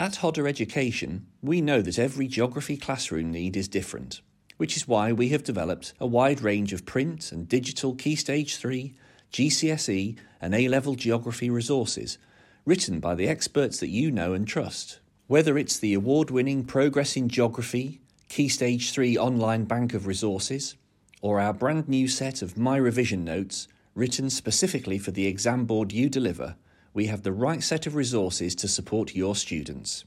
At Hodder Education, we know that every geography classroom need is different, which is why we have developed a wide range of print and digital Key Stage 3, GCSE, and A level geography resources written by the experts that you know and trust. Whether it's the award winning Progress in Geography, Key Stage 3 online bank of resources, or our brand new set of My Revision notes written specifically for the exam board you deliver, we have the right set of resources to support your students.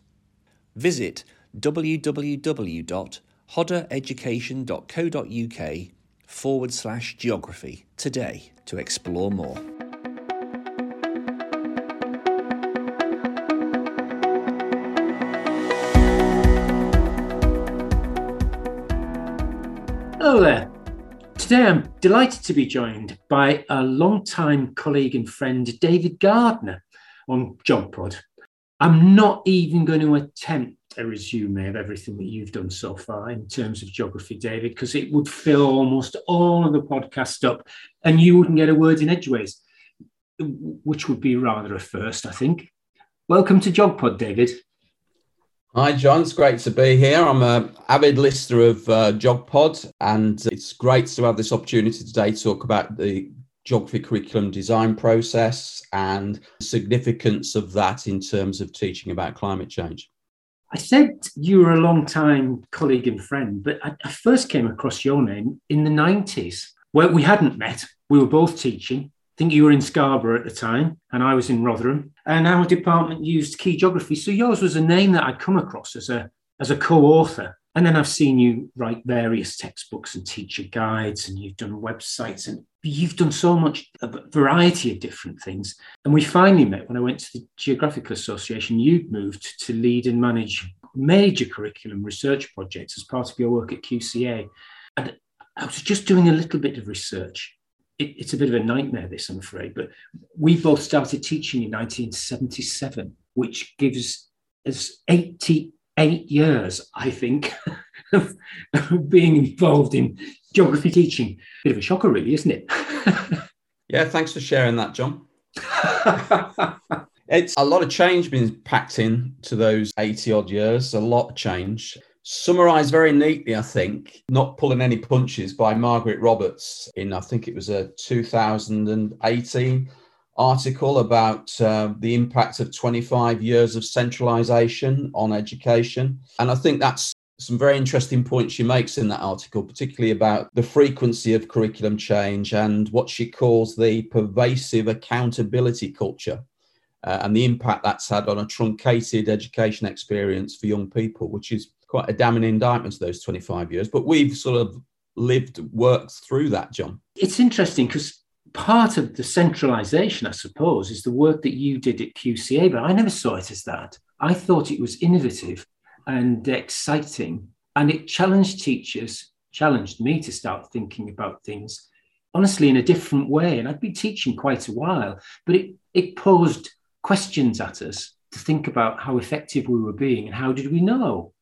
Visit www.hoddereducation.co.uk forward slash geography today to explore more. Hello there. Today I'm delighted to be joined by a long-time colleague and friend, David Gardner, on GeogPod. I'm not even going to attempt a resume of everything that you've done so far in terms of geography, David, because it would fill almost all of the podcast up and you wouldn't get a word in edgeways, which would be rather a first, I think. Welcome to GeogPod, David. Hi, John. It's great to be here. I'm an avid listener of uh, GeogPod, and it's great to have this opportunity today to talk about the geography curriculum design process and significance of that in terms of teaching about climate change. I said you were a long time colleague and friend, but I, I first came across your name in the 90s where we hadn't met. We were both teaching think you were in Scarborough at the time, and I was in Rotherham. And our department used key geography. So yours was a name that I'd come across as a as a co-author. And then I've seen you write various textbooks and teacher guides, and you've done websites, and you've done so much a variety of different things. And we finally met when I went to the Geographical Association. You'd moved to lead and manage major curriculum research projects as part of your work at QCA. And I was just doing a little bit of research it, it's a bit of a nightmare, this, I'm afraid. But we both started teaching in 1977, which gives us 88 years, I think, of, being involved in geography teaching. Bit of a shocker, really, isn't it? yeah, thanks for sharing that, John. it's a lot of change being packed in to those 80 odd years, a lot of change summarized very neatly, I think, not pulling any punches by Margaret Roberts in, I think it was a 2018 article about uh, the impact of 25 years of centralization on education. And I think that's some very interesting points she makes in that article, particularly about the frequency of curriculum change and what she calls the pervasive accountability culture. Uh, and the impact that's had on a truncated education experience for young people, which is quite a damning indictment to those 25 years. But we've sort of lived, worked through that, John. It's interesting because part of the centralization, I suppose, is the work that you did at QCA, but I never saw it as that. I thought it was innovative and exciting, and it challenged teachers, challenged me to start thinking about things honestly in a different way. And I'd been teaching quite a while, but it, it posed questions at us to think about how effective we were being and how did we know?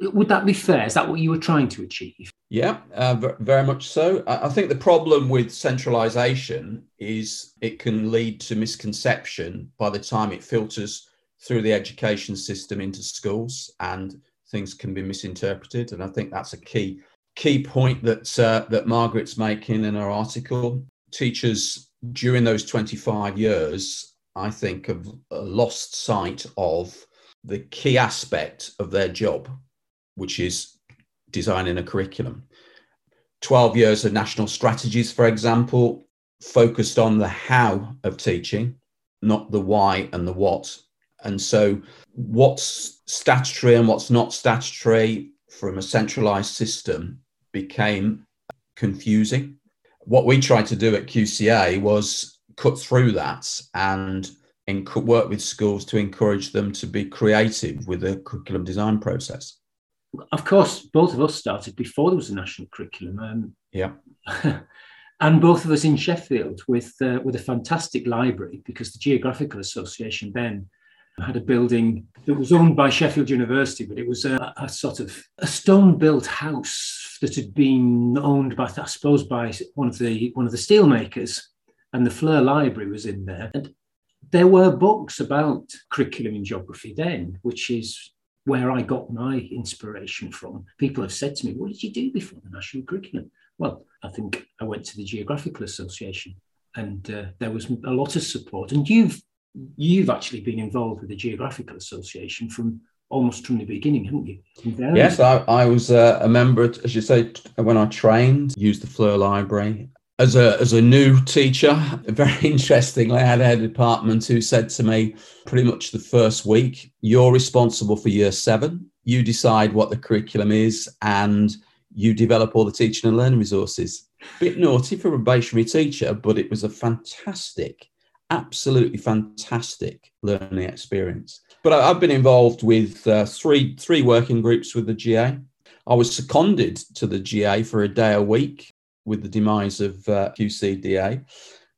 Would that be fair? Is that what you were trying to achieve? Yeah, uh, very much so. I think the problem with centralization is it can lead to misconception by the time it filters through the education system into schools and things can be misinterpreted. And I think that's a key key point that uh, that Margaret's making in her article. Teachers during those 25 years, I think, have lost sight of the key aspect of their job, which is designing a curriculum. 12 years of national strategies, for example, focused on the how of teaching, not the why and the what. And so, what's statutory and what's not statutory from a centralized system became confusing. What we tried to do at QCA was cut through that and work with schools to encourage them to be creative with the curriculum design process of course, both of us started before there was a national curriculum. Um, yeah. and both of us in Sheffield with uh, with a fantastic library because the Geographical Association then had a building that was owned by Sheffield University, but it was a, a sort of a stone-built house that had been owned by, I suppose, by one of the one of the steelmakers, and the Fleure Library was in there. And there were books about curriculum in geography then, which is where I got my inspiration from. People have said to me, What did you do before the national curriculum? Well, I think I went to the Geographical Association and uh, there was a lot of support. And you've you've actually been involved with the Geographical Association from almost from the beginning, haven't you? Yes, I, I was uh, a member, as you say, when I trained, used the Fleure Library. As a, as a new teacher, very interestingly, I had a department who said to me pretty much the first week, You're responsible for year seven. You decide what the curriculum is and you develop all the teaching and learning resources. Bit naughty for a probationary teacher, but it was a fantastic absolutely fantastic learning experience. But I, have been involved with uh, three three working groups with the GA. I was seconded to the GA for a day a week with the demise of uh, QCDA,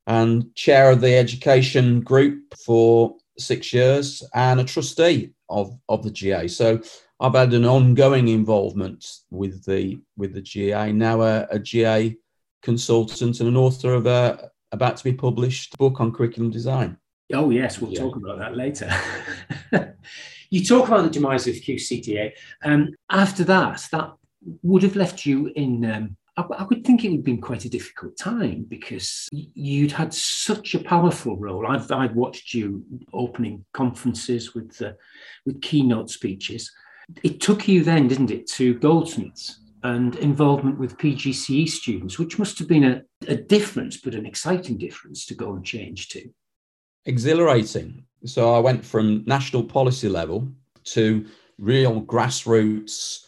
and chair of the education group for six years, and a trustee of of the GA. So I've had an ongoing involvement with the with the GA. Now a, a GA consultant and an author of a, about to be published book on curriculum design. Oh, yes, we'll yeah. talk about that later. you talk about the demise of QCDA. Um, after that, that would have left you in. Um, I, I, would think it would have been quite a difficult time because you'd had such a powerful role. I've, I've watched you opening conferences with uh, with keynote speeches. It took you then, didn't it, to Goldsmiths and involvement with PGCE students, which must have been a, a difference, but an exciting difference to go and change to. Exhilarating. So I went from national policy level to real grassroots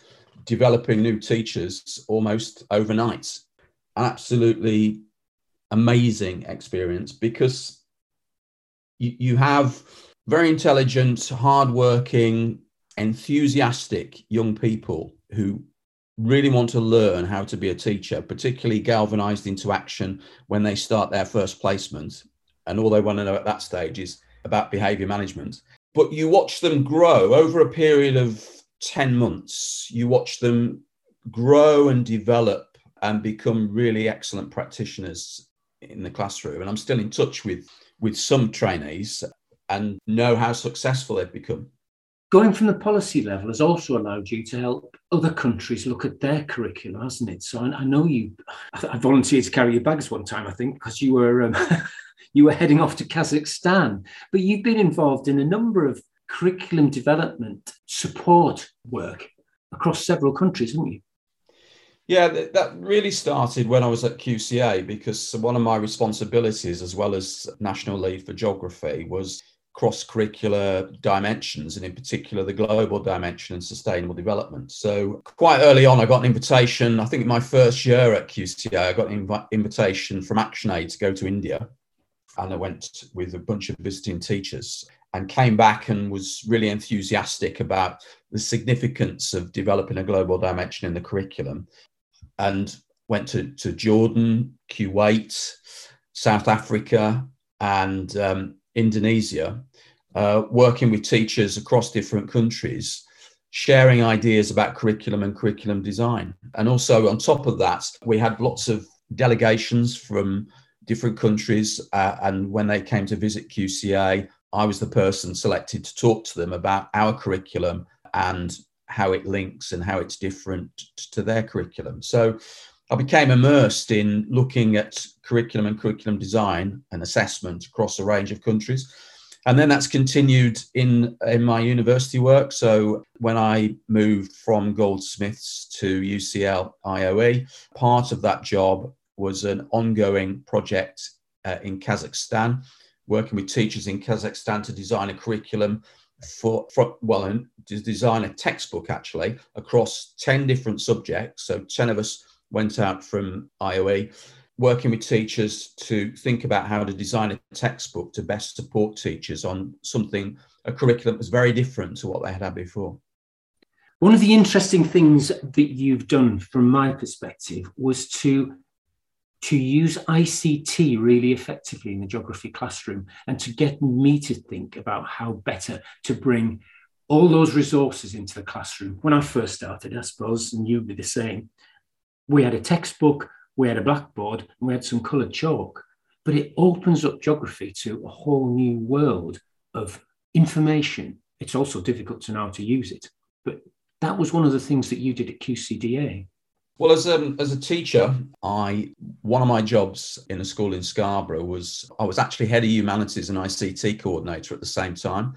developing new teachers almost overnight. An absolutely amazing experience because you, you have very intelligent, hardworking, enthusiastic young people who really want to learn how to be a teacher, particularly galvanized into action when they start their first placement. And all they want to know at that stage is about behavior management. But you watch them grow over a period of 10 months, you watch them grow and develop and become really excellent practitioners in the classroom. And I'm still in touch with, with some trainees and know how successful they've become going from the policy level has also allowed you to help other countries look at their curriculum, hasn't it? So I, I know you. I, volunteered to carry your bags one time, I think, because you were um, you were heading off to Kazakhstan. But you've been involved in a number of curriculum development support work across several countries, haven't you? Yeah, that really started when I was at QCA because one of my responsibilities, as well as national lead for geography, was cross curricular dimensions, and in particular the global dimension and sustainable development. So, quite early on, I got an invitation. I think in my first year at QCA, I got an inv- invitation from ActionAid to go to India. And I went with a bunch of visiting teachers and came back and was really enthusiastic about the significance of developing a global dimension in the curriculum. And went to, to Jordan, Kuwait, South Africa, and um, Indonesia, uh, working with teachers across different countries, sharing ideas about curriculum and curriculum design. And also, on top of that, we had lots of delegations from different countries. Uh, and when they came to visit QCA, I was the person selected to talk to them about our curriculum and how it links and how it's different to their curriculum. So I became immersed in looking at curriculum and curriculum design and assessment across a range of countries. And then that's continued in, in my university work. So when I moved from Goldsmiths to UCL IOE, part of that job was an ongoing project uh, in Kazakhstan, working with teachers in Kazakhstan to design a curriculum for, for well, and to design a textbook actually across 10 different subjects. So 10 of us went out from IOE, working with teachers to think about how to design a textbook to best support teachers on something, a curriculum that was very different to what they had had before. One of the interesting things that you've done from my perspective was to to use ICT really effectively in the geography classroom and to get me to think about how better to bring all those resources into the classroom. When I first started, I suppose, and you'd be the same, we had a textbook, we had a blackboard, and we had some coloured chalk. but it opens up geography to a whole new world of information. It's also difficult to know how to use it. But that was one of the things that you did at QCDA. Well, as a, um, as a teacher, I one of my jobs in a school in Scarborough was I was actually head of humanities and ICT coordinator at the same time.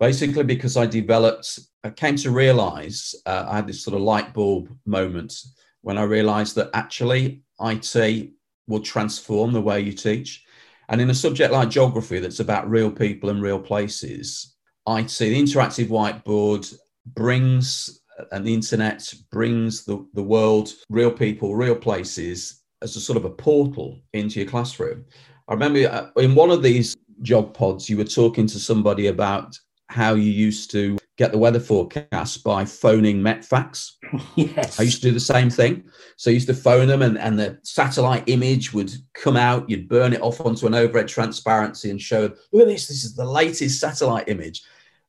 Basically, because I developed, I came to realise uh, I had this sort of light bulb moment when I realised that actually IT will transform the way you teach. And in a subject like geography, that's about real people and real places, IT, the interactive whiteboard, brings and the internet brings the, the world, real people, real places as a sort of a portal into your classroom. I remember uh, in one of these GeogPods, you were talking to somebody about how you used to get the weather forecast by phoning Metfax. Yes. I used to do the same thing. So I used to phone them and, and the satellite image would come out, you'd burn it off onto an overhead transparency and show, look at this, this is the latest satellite image.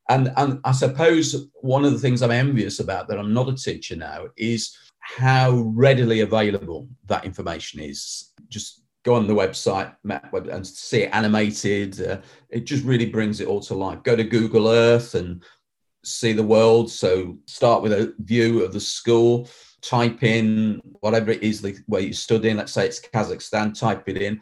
And, and I suppose one of the things I'm envious about that I'm not a teacher now is how readily available that information is. Just go on the website and see it animated. Uh, it just really brings it all to life. Go to Google Earth and see the world. So start with a view of the school, type in whatever it is where you're studying. Let's say it's Kazakhstan, type it in.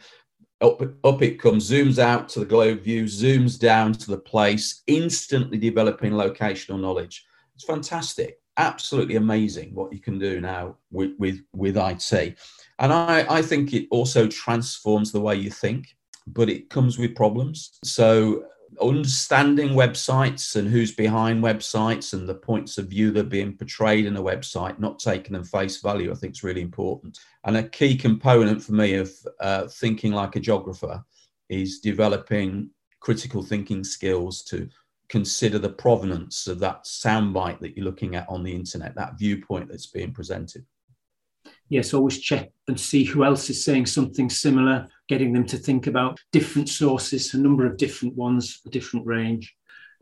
Up, up it comes, zooms out to the globe view, zooms down to the place, instantly developing locational knowledge. It's fantastic, absolutely amazing what you can do now with, with, with IT. And I, I think it also transforms the way you think, but it comes with problems. So understanding websites and who's behind websites and the points of view that are being portrayed in a website, not taking them face value, I think is really important. And a key component for me of uh, thinking like a geographer is developing critical thinking skills to consider the provenance of that soundbite that you're looking at on the internet, that viewpoint that's being presented yes, always check and see who else is saying something similar, getting them to think about different sources, a number of different ones, a different range.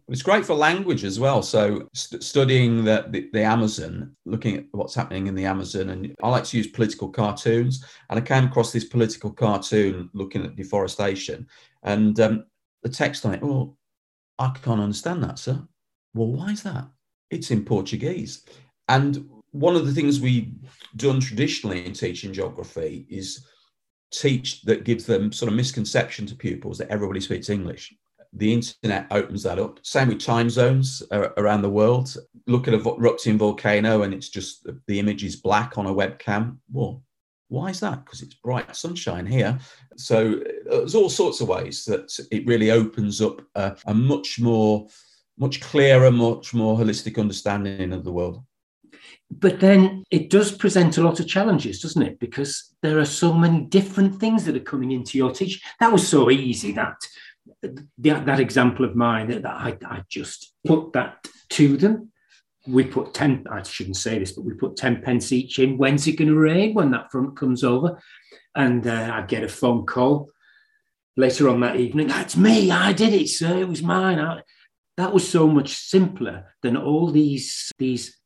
It's great for language as well. So st- studying the, the, the Amazon, looking at what's happening in the Amazon, and I like to use political cartoons. And I came across this political cartoon looking at deforestation, and um, the text on it. Well, I can't understand that, sir. Well, why is that? It's in Portuguese, and one of the things we've done traditionally in teaching geography is teach that gives them sort of misconception to pupils that everybody speaks English. The internet opens that up. Same with time zones around the world. Look at a erupting volcano and it's just the image is black on a webcam. Well, why is that? Because it's bright sunshine here. So uh, there's all sorts of ways that it really opens up a much more, much clearer, much more holistic understanding of the world but then it does present a lot of challenges, doesn't it? Because there are so many different things that are coming into your teaching. That was so easy that that, that example of mine that, I, I just put that to them. We put 10, I shouldn't say this, but we put 10 pence each in. When's it going to rain when that front comes over? And uh, I get a phone call later on that evening. That's me. I did it, sir. It was mine. I, that was so much simpler than all these, these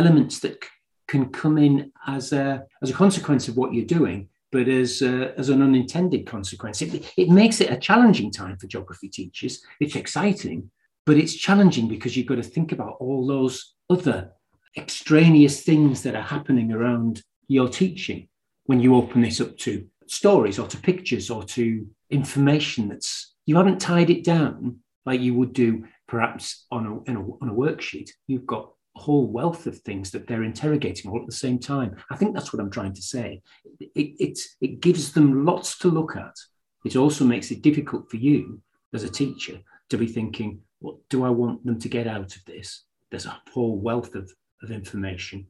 elements that c- can come in as a, as a consequence of what you're doing, but as, a, as an unintended consequence. It, it makes it a challenging time for geography teachers. It's exciting, but it's challenging because you've got to think about all those other extraneous things that are happening around your teaching when you open this up to stories or to pictures or to information that's you haven't tied it down like you would do perhaps on a, a, on a worksheet. You've got whole wealth of things that they're interrogating all at the same time. I think that's what I'm trying to say. It, it, it gives them lots to look at. It also makes it difficult for you as a teacher to be thinking, what do I want them to get out of this? There's a whole wealth of, of information.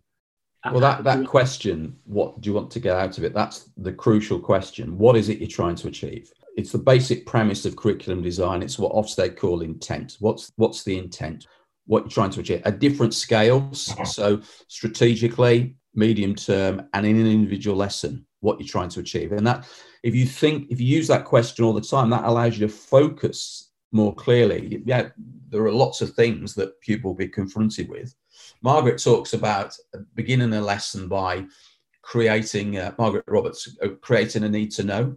Well, that, that question, what do you want to get out of it? That's the crucial question. What is it you're trying to achieve? It's the basic premise of curriculum design. It's what Ofsted call intent. What's what's the intent? What you're trying to achieve at different scales. So strategically, medium term, and in an individual lesson, what you're trying to achieve. And that, if you think, if you use that question all the time, that allows you to focus more clearly. Yeah, there are lots of things that pupil will be confronted with. Margaret talks about beginning a lesson by creating, uh, Margaret Roberts, uh, creating a need to know.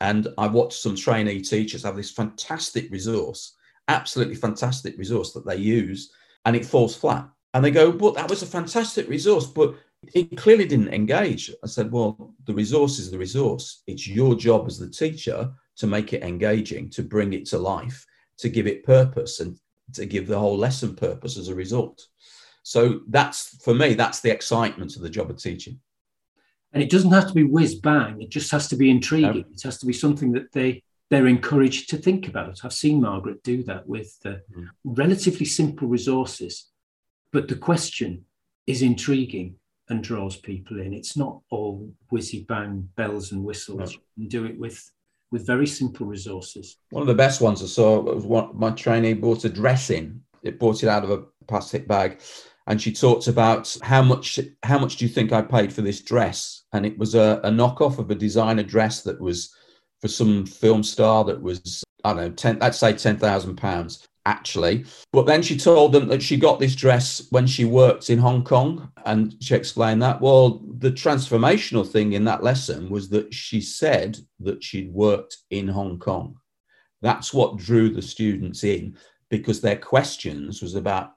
And I watched some trainee teachers have this fantastic resource, absolutely fantastic resource that they use, and it falls flat. And they go, Well, that was a fantastic resource, but it clearly didn't engage. I said, Well, the resource is the resource. It's your job as the teacher to make it engaging, to bring it to life, to give it purpose, and to give the whole lesson purpose as a result. So that's for me, that's the excitement of the job of teaching. And it doesn't have to be whiz bang. It just has to be intriguing. No. It has to be something that they they're encouraged to think about. It. I've seen Margaret do that with uh, mm. relatively simple resources, but the question is intriguing and draws people in. It's not all whizzy bang bells and whistles. No. You can do it with with very simple resources. One of the best ones I saw was one my trainee bought a dress in. It bought it out of a plastic bag and she talked about how much how much do you think I paid for this dress? And it was a, a knockoff of a designer dress that was for some film star that was I don't know ten let's say ten thousand pounds actually. But then she told them that she got this dress when she worked in Hong Kong, and she explained that. Well, the transformational thing in that lesson was that she said that she'd worked in Hong Kong. That's what drew the students in because their questions was about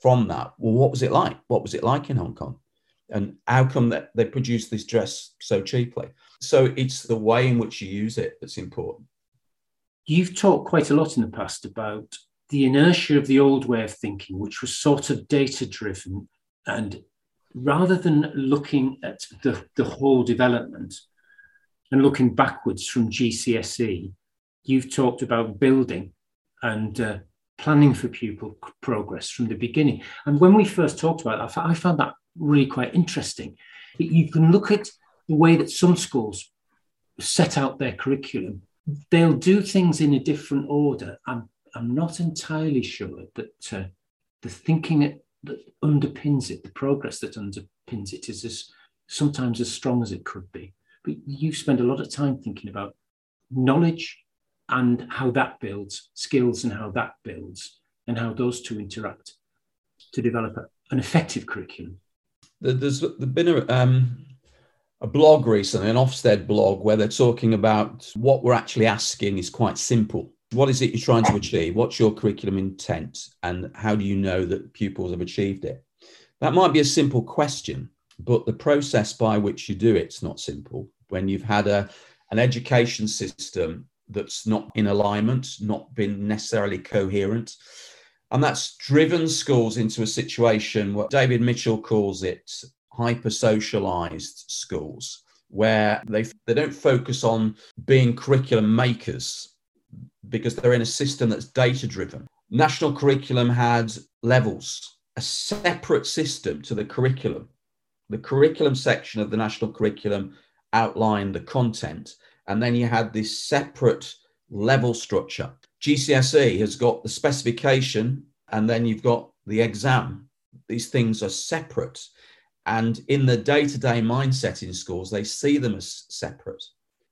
from that, well, what was it like? What was it like in Hong Kong? And how come that they produced this dress so cheaply? So it's the way in which you use it that's important. You've talked quite a lot in the past about the inertia of the old way of thinking, which was sort of data driven. And rather than looking at the, the whole development and looking backwards from GCSE, you've talked about building and uh, planning for pupil progress from the beginning. And when we first talked about that, I found that really quite interesting. You can look at the way that some schools set out their curriculum. They'll do things in a different order. I'm, I'm not entirely sure that uh, the thinking that underpins it, the progress that underpins it, is as, sometimes as strong as it could be. But you spend a lot of time thinking about knowledge and how that builds skills and how that builds and how those two interact to develop an effective curriculum. There's, there's been a, um, a blog recently, an Ofsted blog, where they're talking about what we're actually asking is quite simple. What is it you're trying to achieve? What's your curriculum intent? And how do you know that pupils have achieved it? That might be a simple question, but the process by which you do it's not simple. When you've had a, an education system that's not in alignment, not been necessarily coherent. And that's driven schools into a situation what David Mitchell calls it hyper socialized schools, where they, they don't focus on being curriculum makers because they're in a system that's data driven. National curriculum had levels, a separate system to the curriculum. The curriculum section of the national curriculum outlined the content and then you had this separate level structure. GCSE has got the specification, and then you've got the exam. These things are separate. And in the day to day mindset in schools, they see them as separate.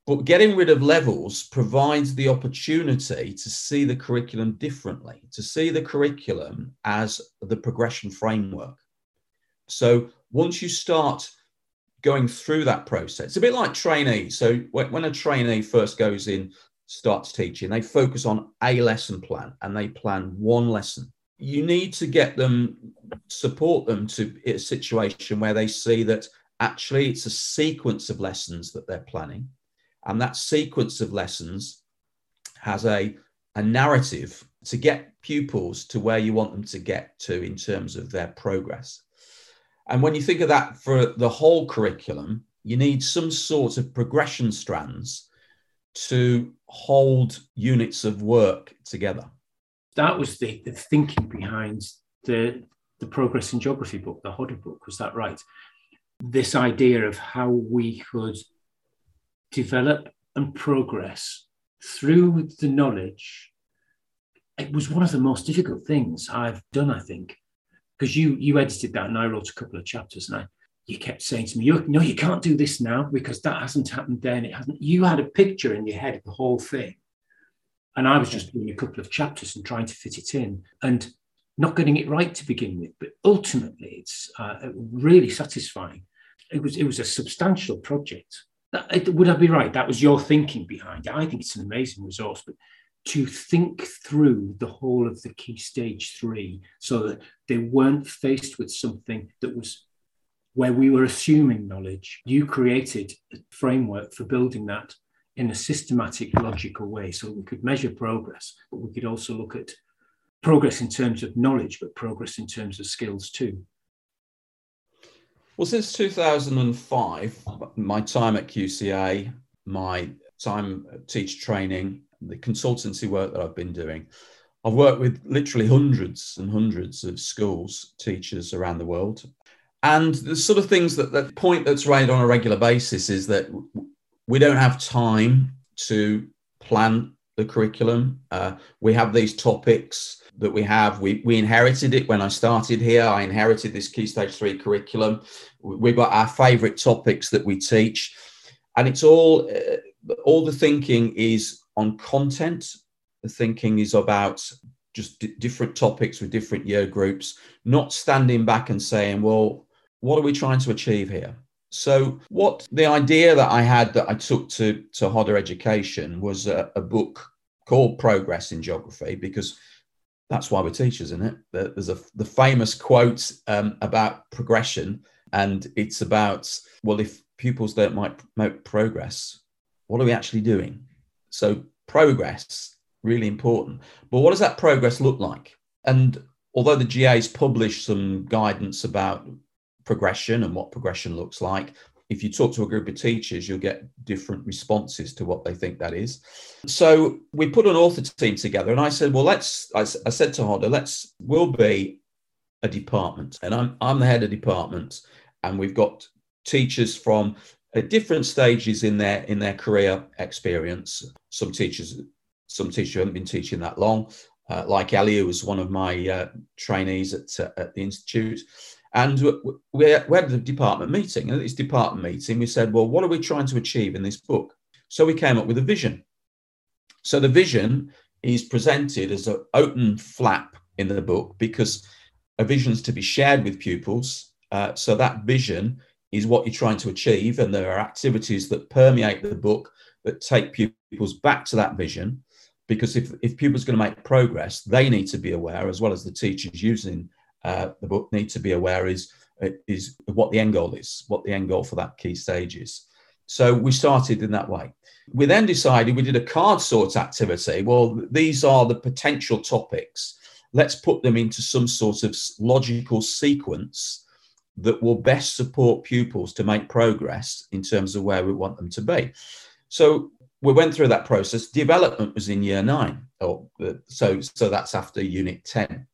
But getting rid of levels provides the opportunity to see the curriculum differently, to see the curriculum as the progression framework. So once you start going through that process. It's a bit like trainees. So when, a trainee first goes in, starts teaching, they focus on a lesson plan and they plan one lesson. You need to get them, support them to a situation where they see that actually it's a sequence of lessons that they're planning. And that sequence of lessons has a, a narrative to get pupils to where you want them to get to in terms of their progress. And when you think of that for the whole curriculum, you need some sort of progression strands to hold units of work together. That was the, the thinking behind the, the Progress in Geography book, the Hodder book, was that right? This idea of how we could develop and progress through the knowledge. It was one of the most difficult things I've done, I think, because you you edited that and I wrote a couple of chapters and I you kept saying to me, you no, you can't do this now because that hasn't happened then. It hasn't. You had a picture in your head of the whole thing. And I was just doing a couple of chapters and trying to fit it in and not getting it right to begin with. But ultimately, it's uh, really satisfying. It was it was a substantial project. That, would I be right? That was your thinking behind it. I think it's an amazing resource, but to think through the whole of the key stage three so that they weren't faced with something that was where we were assuming knowledge. You created a framework for building that in a systematic, logical way so we could measure progress, but we could also look at progress in terms of knowledge, but progress in terms of skills too. Well, since 2005, my time at QCA, my time teacher training, the consultancy work that I've been doing, I've worked with literally hundreds and hundreds of schools, teachers around the world. And the sort of things that the point that's raised on a regular basis is that we don't have time to plan the curriculum. Uh, we have these topics that we have. We, we inherited it when I started here. I inherited this Key Stage 3 curriculum. We've got our favorite topics that we teach. And it's all, uh, all the thinking is on content. The thinking is about just d- different topics with different year groups, not standing back and saying, well, what are we trying to achieve here? So, what the idea that I had that I took to, to Hodder Education was a, a book called Progress in Geography because that's why we're teachers, isn't it? There's a the famous quote um, about progression, and it's about well, if pupils don't make progress, what are we actually doing? So progress really important. But what does that progress look like? And although the GA's published some guidance about progression and what progression looks like. If you talk to a group of teachers, you'll get different responses to what they think that is. So we put an author team together, and I said, "Well, let's." I, I said to Hodder, "Let's. We'll be a department, and I'm I'm the head of department, and we've got teachers from at different stages in their in their career experience. Some teachers, some teachers haven't been teaching that long, uh, like Ellie, who was one of my uh, trainees at uh, at the institute. And we had a department meeting. And at this department meeting, we said, well, what are we trying to achieve in this book? So we came up with a vision. So the vision is presented as an open flap in the book because a vision is to be shared with pupils. Uh, so that vision is what you're trying to achieve. And there are activities that permeate the book that take pupils back to that vision. Because if, if pupils are going to make progress, they need to be aware, as well as the teachers using uh, the book need to be aware is is what the end goal is, what the end goal for that key stage is. So we started in that way. We then decided we did a card sort activity. Well, these are the potential topics. Let's put them into some sort of logical sequence that will best support pupils to make progress in terms of where we want them to be. So we went through that process. Development was in year nine, or uh, so so that's after unit ten.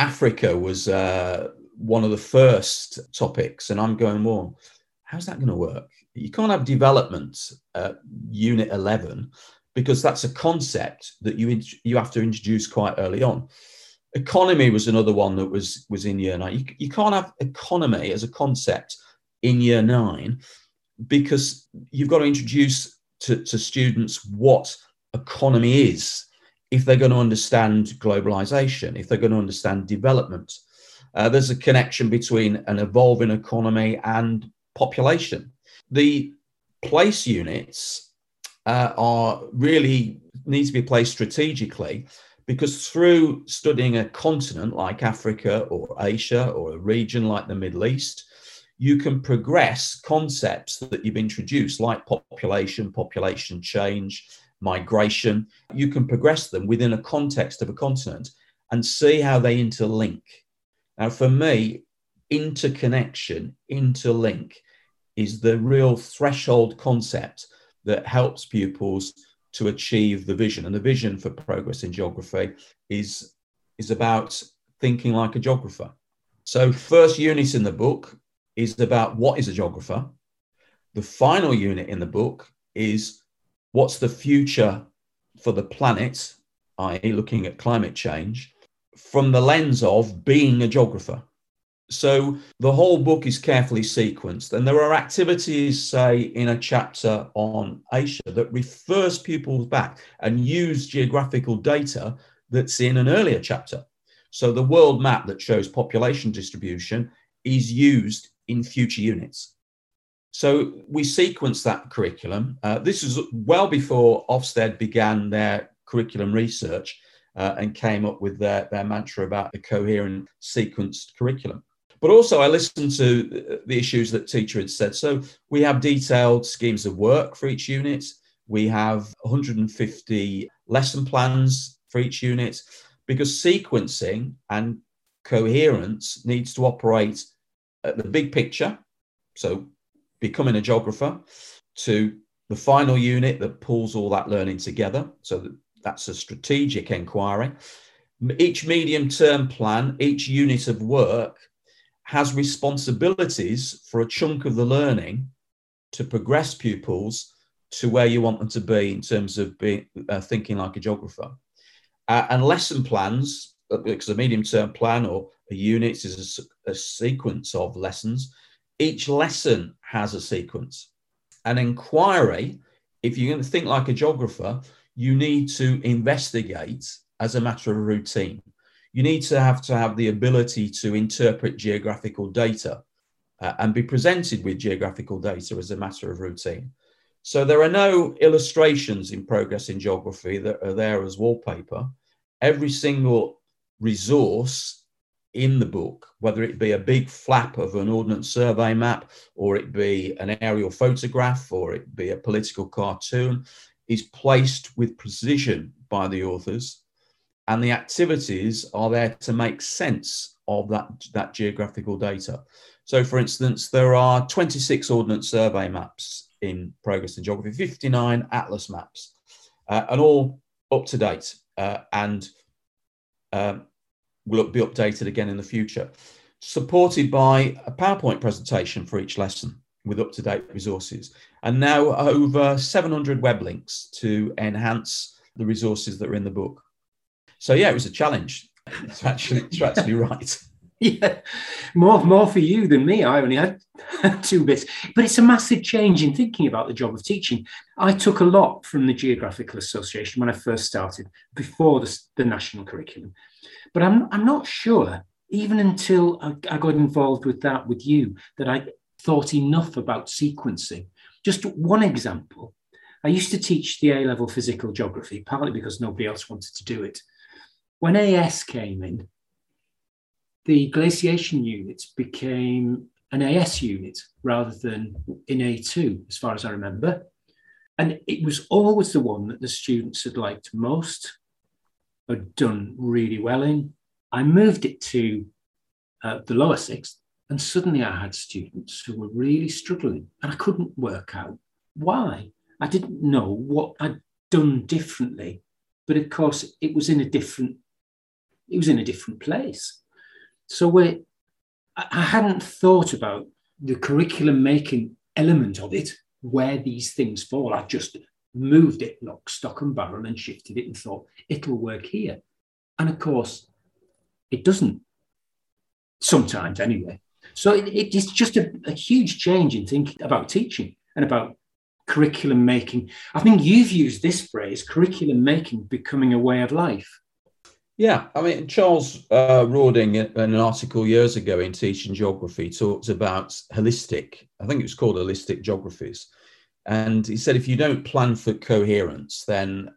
Africa was uh, one of the first topics, and I'm going, well, how's that going to work? You can't have development at Unit 11 because that's a concept that you you have to introduce quite early on. Economy was another one that was was in year nine. You, you can't have economy as a concept in year nine because you've got to introduce to, to students what economy is if they're going to understand globalization, if they're going to understand development. Uh, there's a connection between an evolving economy and population. The place units uh, are really need to be placed strategically because through studying a continent like Africa or Asia or a region like the Middle East, you can progress concepts that you've introduced, like population, population change, migration. You can progress them within a context of a continent and see how they interlink. Now, for me, interconnection, interlink is the real threshold concept that helps pupils to achieve the vision. And the vision for progress in geography is, is about thinking like a geographer. So, first unit in the book is about what is a geographer. The final unit in the book is what's the future for the planet, i.e., looking at climate change, from the lens of being a geographer. So the whole book is carefully sequenced, and there are activities, say, in a chapter on Asia that refers pupils back and use geographical data that's in an earlier chapter. So the world map that shows population distribution is used in future units. So we sequenced that curriculum. Uh, this is well before Ofsted began their curriculum research uh, and came up with their, their mantra about a coherent, sequenced curriculum. But also, I listened to the issues that teacher had said. So we have detailed schemes of work for each unit. We have 150 lesson plans for each unit because sequencing and coherence needs to operate at the big picture. So becoming a geographer to the final unit that pulls all that learning together. So that's a strategic inquiry. Each medium term plan, each unit of work has responsibilities for a chunk of the learning to progress pupils to where you want them to be in terms of being, uh, thinking like a geographer. Uh, and lesson plans, uh, because a medium term plan or a unit is a, a sequence of lessons, each lesson has a sequence. An inquiry, if you're going to think like a geographer, you need to investigate as a matter of routine you need to have to have the ability to interpret geographical data uh, and be presented with geographical data as a matter of routine. So there are no illustrations in Progress in Geography that are there as wallpaper. Every single resource in the book, whether it be a big flap of an ordnance survey map, or it be an aerial photograph, or it be a political cartoon, is placed with precision by the authors and the activities are there to make sense of that, that geographical data. So, for instance, there are 26 Ordnance Survey maps in Progress in Geography, 59 Atlas maps, uh, and all up to date uh, and um, will be updated again in the future. Supported by a PowerPoint presentation for each lesson with up to date resources, and now over 700 web links to enhance the resources that are in the book. So yeah, it was a challenge. to actually it's actually right. Yeah, more more for you than me. I only had two bits, but it's a massive change in thinking about the job of teaching. I took a lot from the Geographical Association when I first started, before the, the national curriculum. But I'm I'm not sure, even until I, I got involved with that with you, that I thought enough about sequencing. Just one example. I used to teach the A level physical geography, partly because nobody else wanted to do it when AS came in, the glaciation units became an AS unit rather than in A2, as far as I remember. And it was always the one that the students had liked most, had done really well in. I moved it to uh, the lower sixth, and suddenly I had students who were really struggling, and I couldn't work out why. I didn't know what I'd done differently, but of course, it was in a different it was in a different place. So we I hadn't thought about the curriculum making element of it, where these things fall. I just moved it lock, stock, and barrel and shifted it and thought it'll work here. And of course, it doesn't. Sometimes, anyway. So it, it is just a, a huge change in thinking about teaching and about curriculum making. I think you've used this phrase, curriculum making becoming a way of life. Yeah, I mean, Charles uh, Rawding, in an article years ago in Teaching Geography, talked about holistic, I think it was called holistic geographies. And he said if you don't plan for coherence, then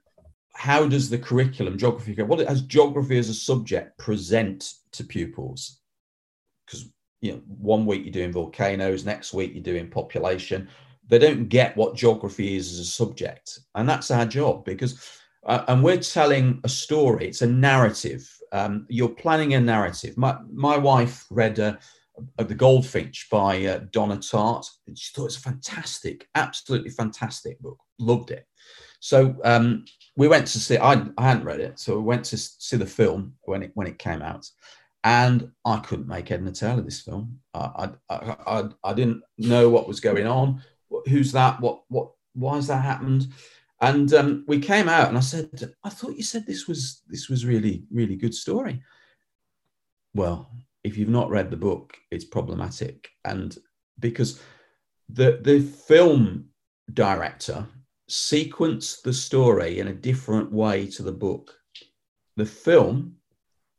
how does the curriculum, geography, go? what does geography as a subject present to pupils? Because you know, one week you're doing volcanoes, next week you're doing population. They don't get what geography is as a subject. And that's our job because uh, and we're telling a story. It's a narrative. Um, you're planning a narrative. My, my wife read uh, The Goldfinch by uh, Donna Tartt. And she thought it's a fantastic, absolutely fantastic book. Loved it. So um, we went to see. I, I hadn't read it, so we went to see the film when it when it came out, and I couldn't make and tail of this film. I I, I, I didn't know what was going on. Who's that? What what? Why has that happened? And um, we came out, and I said, "I thought you said this was this was really really good story." Well, if you've not read the book, it's problematic, and because the the film director sequenced the story in a different way to the book. The film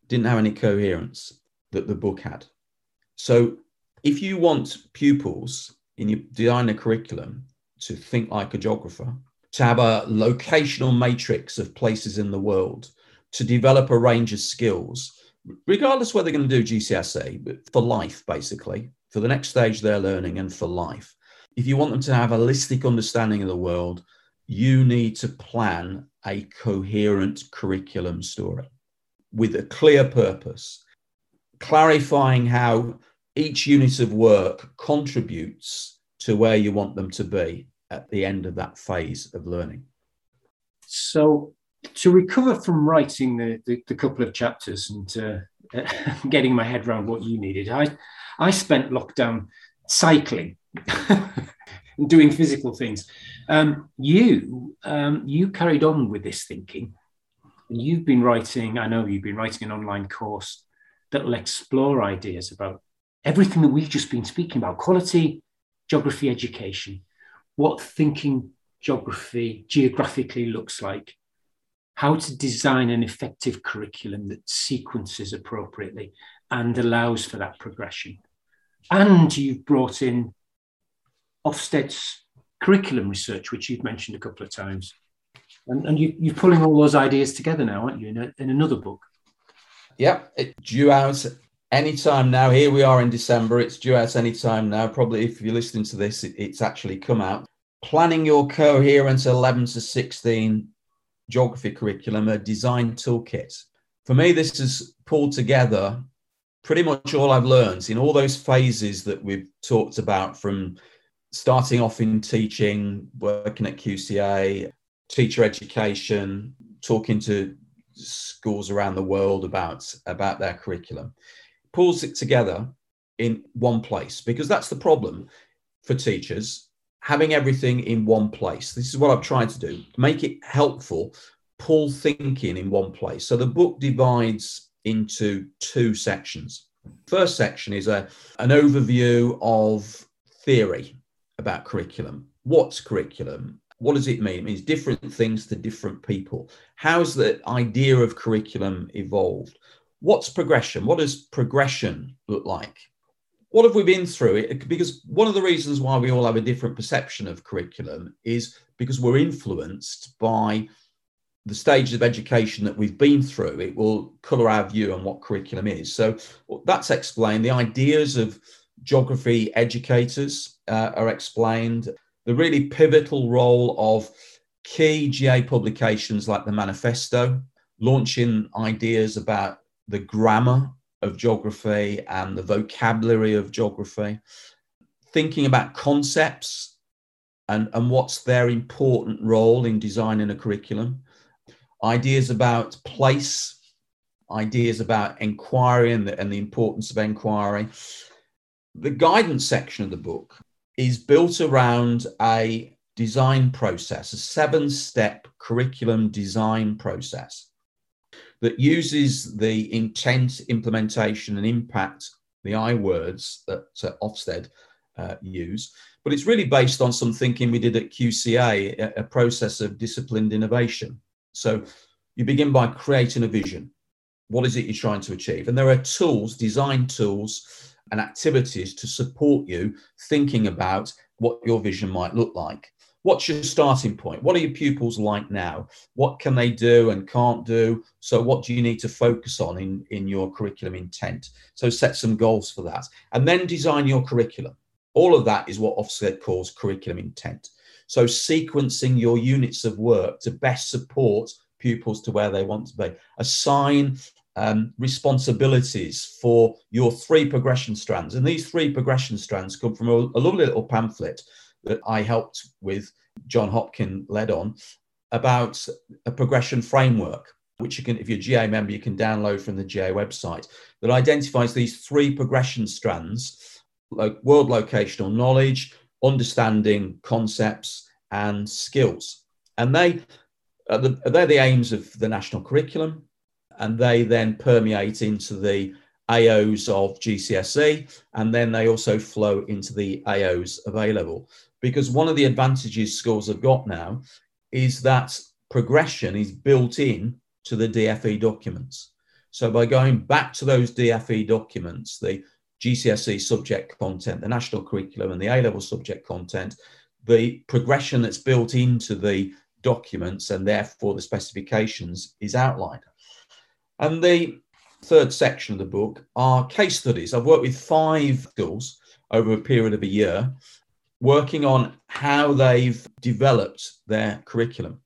didn't have any coherence that the book had. So, if you want pupils in your design a curriculum to think like a geographer, to have a locational matrix of places in the world, to develop a range of skills, regardless whether they're going to do GCSE, for life, basically, for the next stage they're learning and for life. If you want them to have a holistic understanding of the world, you need to plan a coherent curriculum story with a clear purpose, clarifying how each unit of work contributes to where you want them to be at the end of that phase of learning. So, to recover from writing the, the, the couple of chapters and uh, getting my head around what you needed, I, I spent lockdown cycling and doing physical things. Um, you, um, you carried on with this thinking. You've been writing, I know you've been writing an online course that will explore ideas about everything that we've just been speaking about quality, geography education, what thinking geography geographically looks like, how to design an effective curriculum that sequences appropriately and allows for that progression. And you've brought in Ofsted's curriculum research, which you've mentioned a couple of times. And, and you, you're pulling all those ideas together now, aren't you, in, a, in another book? Yep, it's due out anytime now. Here we are in December. It's due out anytime now. Probably if you're listening to this, it, it's actually come out. Planning your coherent 11 to 16 geography curriculum, a design toolkit. For me, this has pulled together pretty much all I've learned in all those phases that we've talked about from starting off in teaching, working at QCA, teacher education, talking to schools around the world about, about their curriculum pulls it together in one place because that's the problem for teachers having everything in one place. This is what I've tried to do make it helpful, pull thinking in one place. So the book divides into two sections. First section is a, an overview of theory about curriculum. What's curriculum? What does it mean? It means different things to different people. How's the idea of curriculum evolved? what's progression? What does progression look like? What have we been through? It, because one of the reasons why we all have a different perception of curriculum is because we're influenced by the stages of education that we've been through. It will colour our view on what curriculum is. So that's explained. The ideas of geography educators uh, are explained. The really pivotal role of key GA publications like the Manifesto, launching ideas about the grammar of geography and the vocabulary of geography, thinking about concepts and, and what's their important role in designing a curriculum, ideas about place, ideas about inquiry and the, and the importance of inquiry. The guidance section of the book is built around a design process, a seven step curriculum design process that uses the intent, implementation, and impact, the I words that uh, Ofsted uh, use. But it's really based on some thinking we did at QCA, a, a process of disciplined innovation. So you begin by creating a vision. What is it you're trying to achieve? And there are tools, design tools, and activities to support you thinking about what your vision might look like what's your starting point? What are your pupils like now? What can they do and can't do? So, what do you need to focus on in, in your curriculum intent? So, set some goals for that and then design your curriculum. All of that is what Ofsted calls curriculum intent. So, sequencing your units of work to best support pupils to where they want to be. Assign um, responsibilities for your three progression strands. And these three progression strands come from a, a lovely little pamphlet that I helped with, John Hopkin led on, about a progression framework, which you can, if you're a GA member, you can download from the GA website, that identifies these three progression strands like world locational knowledge, understanding concepts, and skills. And they are the, they're the aims of the national curriculum, and they then permeate into the AOs of GCSE, and then they also flow into the AOs of A level because one of the advantages schools have got now is that progression is built in to the DFE documents. So by going back to those DFE documents, the GCSE subject content, the national curriculum, and the A level subject content, the progression that's built into the documents and therefore the specifications is outlined. And the third section of the book are case studies. I've worked with five schools over a period of a year, working on how they've developed their curriculum.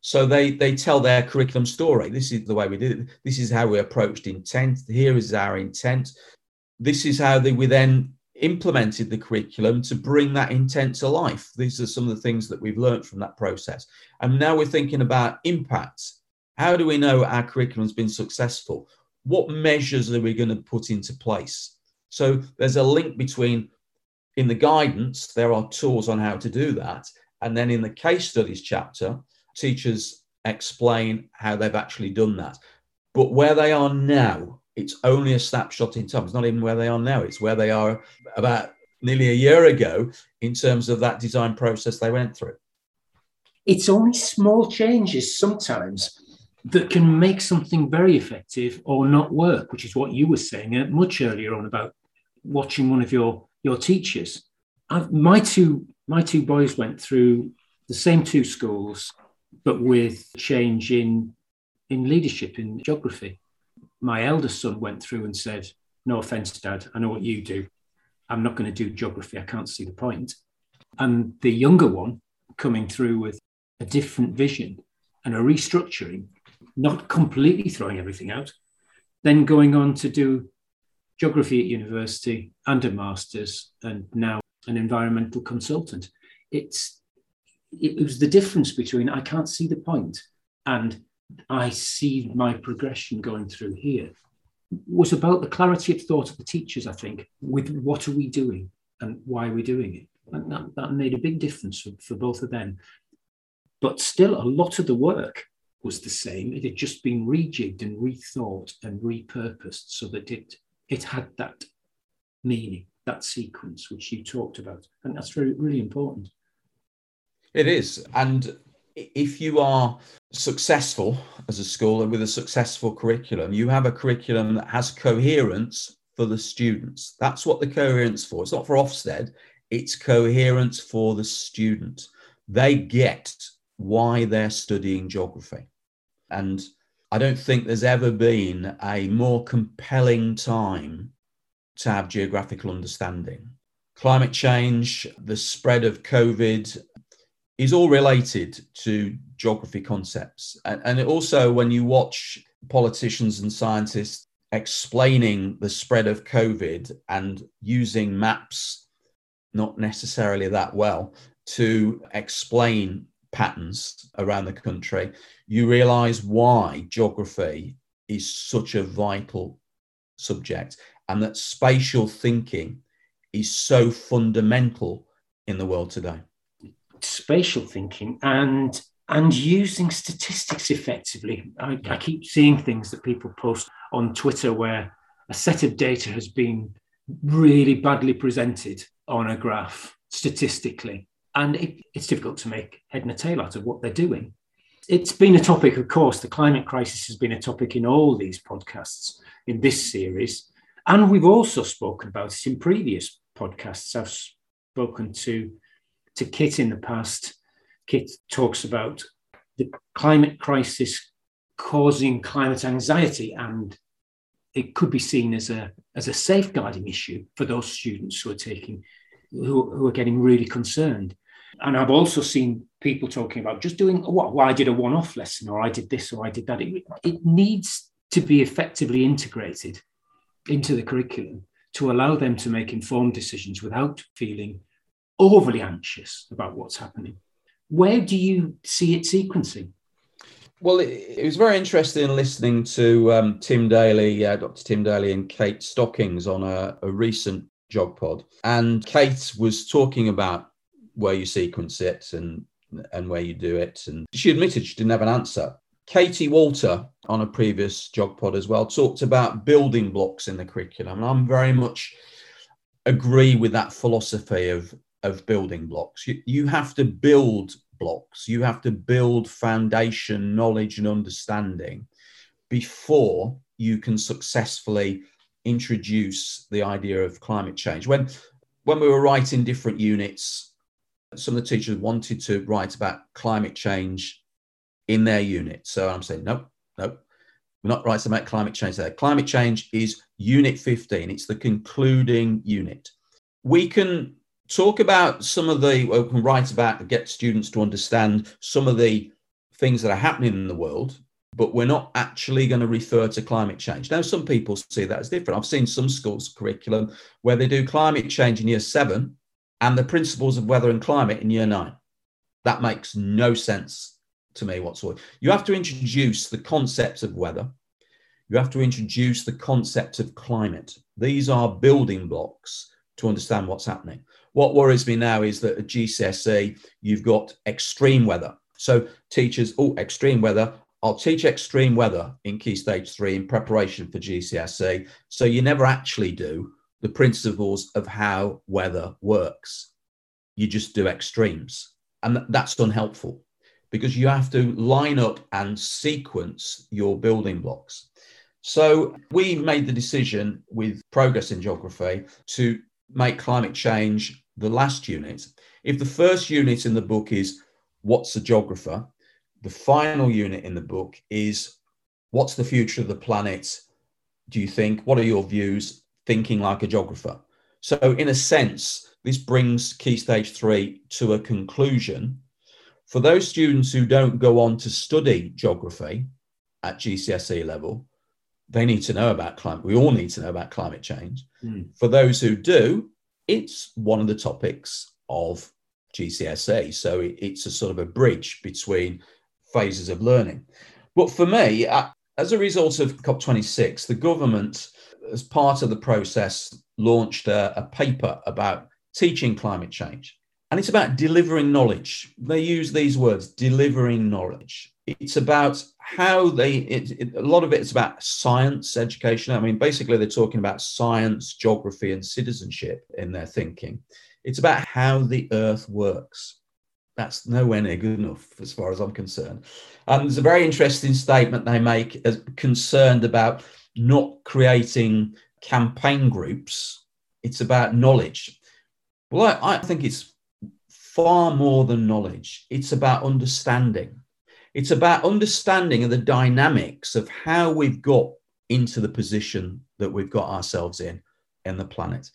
So they they tell their curriculum story. This is the way we did it. This is how we approached intent. Here is our intent. This is how they, we then implemented the curriculum to bring that intent to life. These are some of the things that we've learned from that process. And now we're thinking about impact. How do we know our curriculum's been successful? What measures are we going to put into place? So there's a link between in the guidance, there are tools on how to do that. And then in the case studies chapter, teachers explain how they've actually done that. But where they are now, it's only a snapshot in time. It's not even where they are now, it's where they are about nearly a year ago in terms of that design process they went through. It's only small changes sometimes that can make something very effective or not work, which is what you were saying uh, much earlier on about watching one of your, your teachers. I've, my two my two boys went through the same two schools but with change in in leadership in geography. My eldest son went through and said, "No offense, Dad, I know what you do. I'm not going to do geography. I can't see the point." And the younger one coming through with a different vision and a restructuring, not completely throwing everything out, then going on to do geography at university and a master's, and now an environmental consultant. It's it was the difference between I can't see the point and I see my progression going through here was about the clarity of thought of the teachers, I think, with what are we doing and why are we doing it. And that, that made a big difference for, for both of them. But still, a lot of the work was the same. It had just been rejigged and rethought and repurposed so that it, it had that meaning, that sequence which you talked about. And that's very, really important. It is. And if you are successful as a school and with a successful curriculum, you have a curriculum that has coherence for the students. That's what the coherence for. It's not for Ofsted, it's coherence for the student. They get why they're studying geography. And I don't think there's ever been a more compelling time to have geographical understanding. Climate change, the spread of COVID, is all related to geography concepts. And, and also, when you watch politicians and scientists explaining the spread of COVID and using maps, not necessarily that well, to explain patterns around the country, you realize why geography is such a vital subject and that spatial thinking is so fundamental in the world today. Spatial thinking and and using statistics effectively. I, I, keep seeing things that people post on Twitter where a set of data has been really badly presented on a graph statistically, and it, it's difficult to make head and a tail out of what they're doing. It's been a topic, of course, the climate crisis has been a topic in all these podcasts in this series. And we've also spoken about it in previous podcasts. I've spoken to to Kit in the past. Kit talks about the climate crisis causing climate anxiety, and it could be seen as a as a safeguarding issue for those students who are taking who, who are getting really concerned. And I've also seen people talking about just doing what well, I did a one-off lesson or I did this or I did that. It, it needs to be effectively integrated into the curriculum to allow them to make informed decisions without feeling overly anxious about what's happening. Where do you see it sequencing? Well, it, it was very interesting listening to um, Tim Daly, uh, Dr. Tim Daly, and Kate Stockings on a, a recent GeogPod. And Kate was talking about where you sequence it and and where you do it. And she admitted she didn't have an answer. Katie Walter on a previous GeogPod as well talked about building blocks in the curriculum. And I'm very much agree with that philosophy of of building blocks. You, you have to build blocks, you have to build foundation knowledge and understanding before you can successfully introduce the idea of climate change. When when we were writing different units, some of the teachers wanted to write about climate change in their unit. So I'm saying, nope, nope, we're not writing about climate change there. Climate change is unit 15, it's the concluding unit. We can talk about some of the, we can write about, get students to understand some of the things that are happening in the world, but we're not actually going to refer to climate change. Now, some people see that as different. I've seen some schools' curriculum where they do climate change in year seven and the principles of weather and climate in year nine. That makes no sense to me whatsoever. You have to introduce the concepts of weather. You have to introduce the concept of climate. These are building blocks to understand what's happening. What worries me now is that at GCSE, you've got extreme weather. So teachers, oh, extreme weather. I'll teach extreme weather in Key Stage 3 in preparation for GCSE. So you never actually do the principles of how weather works. You just do extremes. And that's unhelpful because you have to line up and sequence your building blocks. So we made the decision with Progress in Geography to make climate change the last unit. If the first unit in the book is what's a geographer, the final unit in the book is what's the future of the planet? Do you think? What are your views? Thinking like a geographer. So, in a sense, this brings Key Stage 3 to a conclusion. For those students who don't go on to study geography at GCSE level, they need to know about climate. We all need to know about climate change. Mm. For those who do, it's one of the topics of GCSE. So it, it's a sort of a bridge between phases of learning. But for me, as a result of COP26, the government, as part of the process, launched a, a paper about teaching climate change. And it's about delivering knowledge. They use these words delivering knowledge. It's about how they, it, it, a lot of it is about science education. I mean, basically, they're talking about science, geography, and citizenship in their thinking. It's about how the earth works. That's nowhere near good enough as far as I'm concerned. And there's a very interesting statement they make as concerned about not creating campaign groups. It's about knowledge. Well, I, I think it's far more than knowledge. It's about understanding. It's about understanding of the dynamics of how we've got into the position that we've got ourselves in in the planet.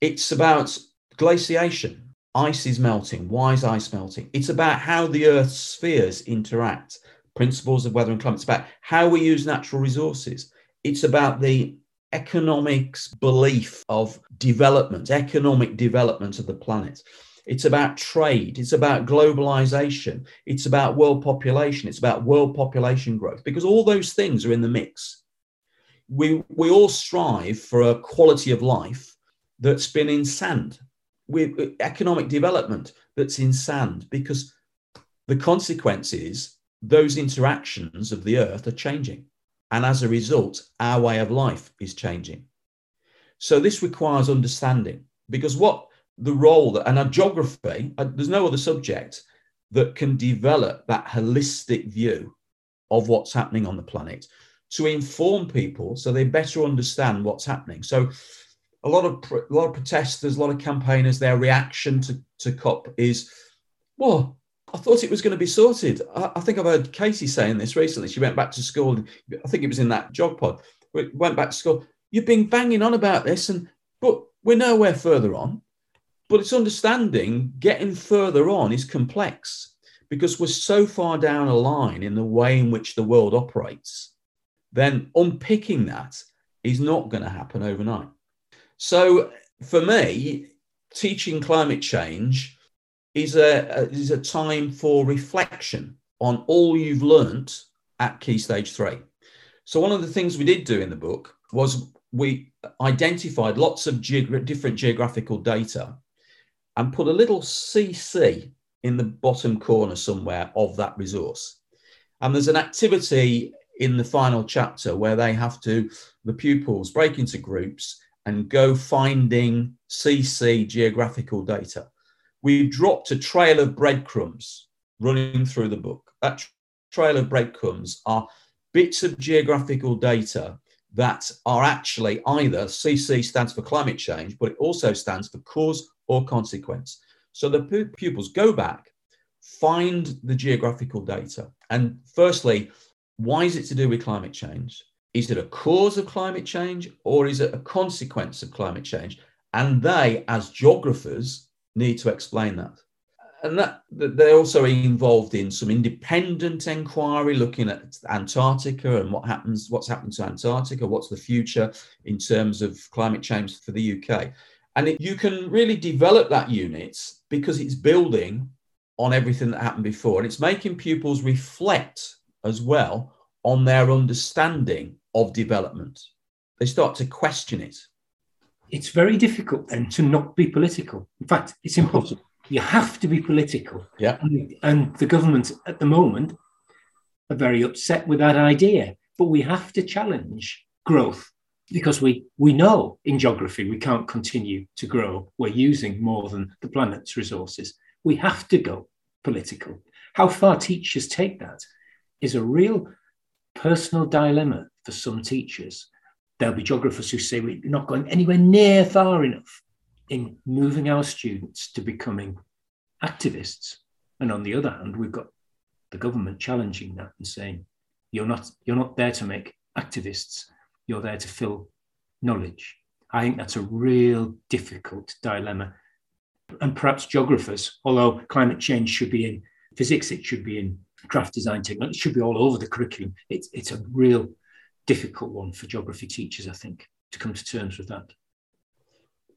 It's about glaciation. Ice is melting. Why is ice melting? It's about how the Earth's spheres interact, principles of weather and climate. It's about how we use natural resources. It's about the economics belief of development, economic development of the planet. It's about trade. It's about globalization. It's about world population. It's about world population growth because all those things are in the mix. We, we all strive for a quality of life that's been in sand, with economic development that's in sand because the consequence is those interactions of the earth are changing. And as a result, our way of life is changing. So this requires understanding because what the role that, and a geography, uh, there's no other subject that can develop that holistic view of what's happening on the planet to inform people so they better understand what's happening. So a lot of a lot of protesters, a lot of campaigners, their reaction to, to COP is, well, I thought it was going to be sorted. I, I, think I've heard Katie saying this recently. She went back to school. I think it was in that GeogPod. We Went back to school. You've been banging on about this, and but we're nowhere further on. But it's understanding getting further on is complex because we're so far down a line in the way in which the world operates. Then unpicking that is not going to happen overnight. So for me, teaching climate change is a, is a time for reflection on all you've learnt at Key Stage 3. So one of the things we did do in the book was we identified lots of different geographical data and put a little CC in the bottom corner somewhere of that resource. And there's an activity in the final chapter where they have to, the pupils break into groups and go finding CC geographical data. We dropped a trail of breadcrumbs running through the book. That trail of breadcrumbs are bits of geographical data that are actually either CC stands for climate change, but it also stands for cause or consequence. So the pupils go back, find the geographical data. And firstly, why is it to do with climate change? Is it a cause of climate change or is it a consequence of climate change? And they, as geographers, need to explain that and that, they're also involved in some independent inquiry looking at Antarctica and what happens, what's happened to Antarctica, what's the future in terms of climate change for the UK. And it, you can really develop that unit because it's building on everything that happened before. And it's making pupils reflect as well on their understanding of development. They start to question it. It's very difficult then to not be political. In fact, it's impossible you have to be political. Yeah. And, and the government at the moment are very upset with that idea. But we have to challenge growth because we, we know in geography we can't continue to grow. We're using more than the planet's resources. We have to go political. How far teachers take that is a real personal dilemma for some teachers. There'll be geographers who say we're not going anywhere near far enough in moving our students to becoming activists. And on the other hand, we've got the government challenging that and saying, you're not, you're not there to make activists, you're there to fill knowledge. I think that's a real difficult dilemma. And perhaps geographers, although climate change should be in physics, it should be in craft design technology, it should be all over the curriculum. It's, it's a real difficult one for geography teachers, I think, to come to terms with that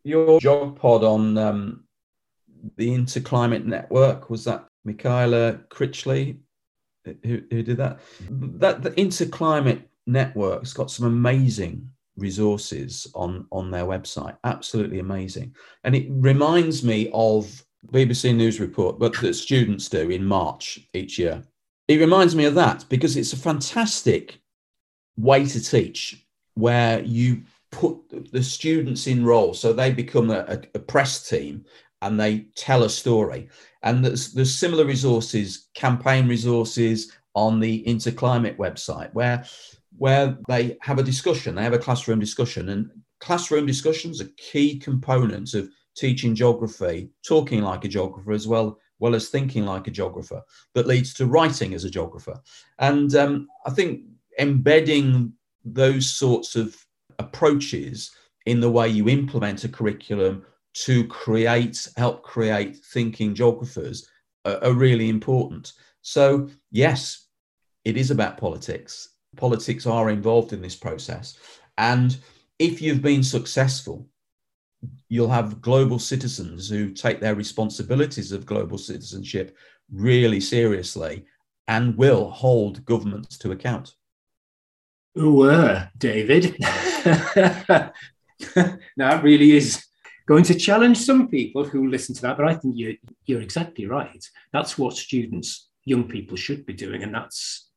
your GeogPod on um, the Interclimate Network was that Michaela Critchley who, who did that? That the Interclimate Network's got some amazing resources on on their website, absolutely amazing, and it reminds me of BBC News report, but that students do in March each year. It reminds me of that because it's a fantastic way to teach where you put the students in roles so they become a, a, press team and they tell a story. And there's, there's similar resources campaign resources on the interclimate website where where they have a discussion they have a classroom discussion. And classroom discussions are key components of teaching geography talking like a geographer as well well as thinking like a geographer that leads to writing as a geographer. And um, i think embedding those sorts of approaches in the way you implement a curriculum to create, help create thinking geographers are, are really important. So, yes, it is about politics. Politics are involved in this process. And if you've been successful, you'll have global citizens who take their responsibilities of global citizenship really seriously and will hold governments to account. Ooh, David. Now, that really is going to challenge some people who listen to that, but I think you're, you're exactly right. That's what students, young people should be doing. And that's.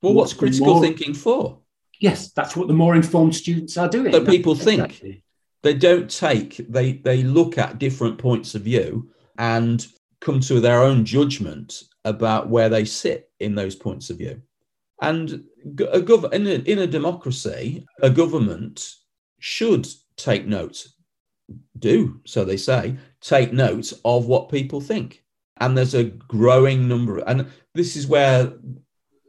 Well, what's critical more, thinking for? Yes, that's what the more informed students are doing. So people think. Exactly. They don't take, they, they look at different points of view and come to their own judgment about where they sit in those points of view. And a gov- in, a, in a democracy, a government should take note, do, so they say, take note of what people think. And there's a growing number, and this is where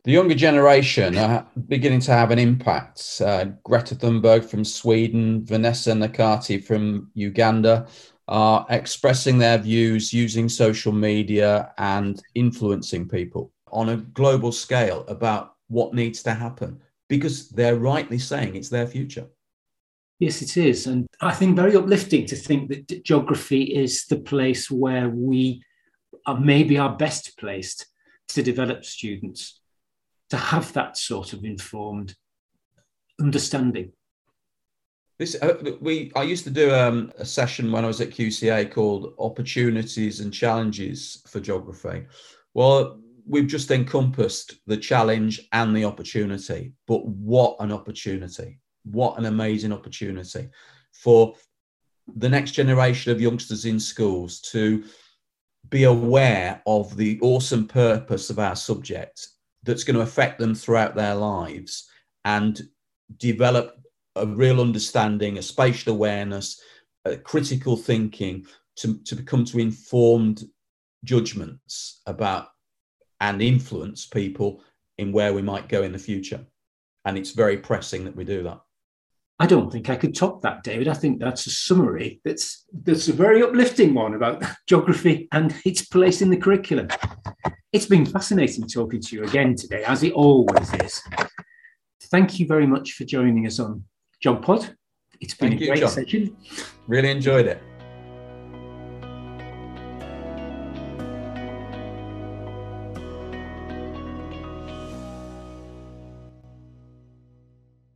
the younger generation are beginning to have an impact. Uh, Greta Thunberg from Sweden, Vanessa Nakate from Uganda are expressing their views using social media and influencing people on a global scale about what needs to happen because they're rightly saying it's their future. Yes, it is. And I think very uplifting to think that geography is the place where we are maybe our best placed to develop students to have that sort of informed understanding. This uh, we I used to do um, a session when I was at QCA called opportunities and challenges for geography. Well, we've just encompassed the challenge and the opportunity. But what an opportunity! What an amazing opportunity for the next generation of youngsters in schools to be aware of the awesome purpose of our subject that's going to affect them throughout their lives and develop a real understanding, a spatial awareness, a critical thinking to, to become to informed judgments about and influence people in where we might go in the future. And it's very pressing that we do that. I don't think I could top that, David. I think that's a summary that's that's a very uplifting one about geography and its place in the curriculum. It's been fascinating talking to you again today, as it always is. Thank you very much for joining us on GeogPod. It's been Thank a great you, session. Really enjoyed it.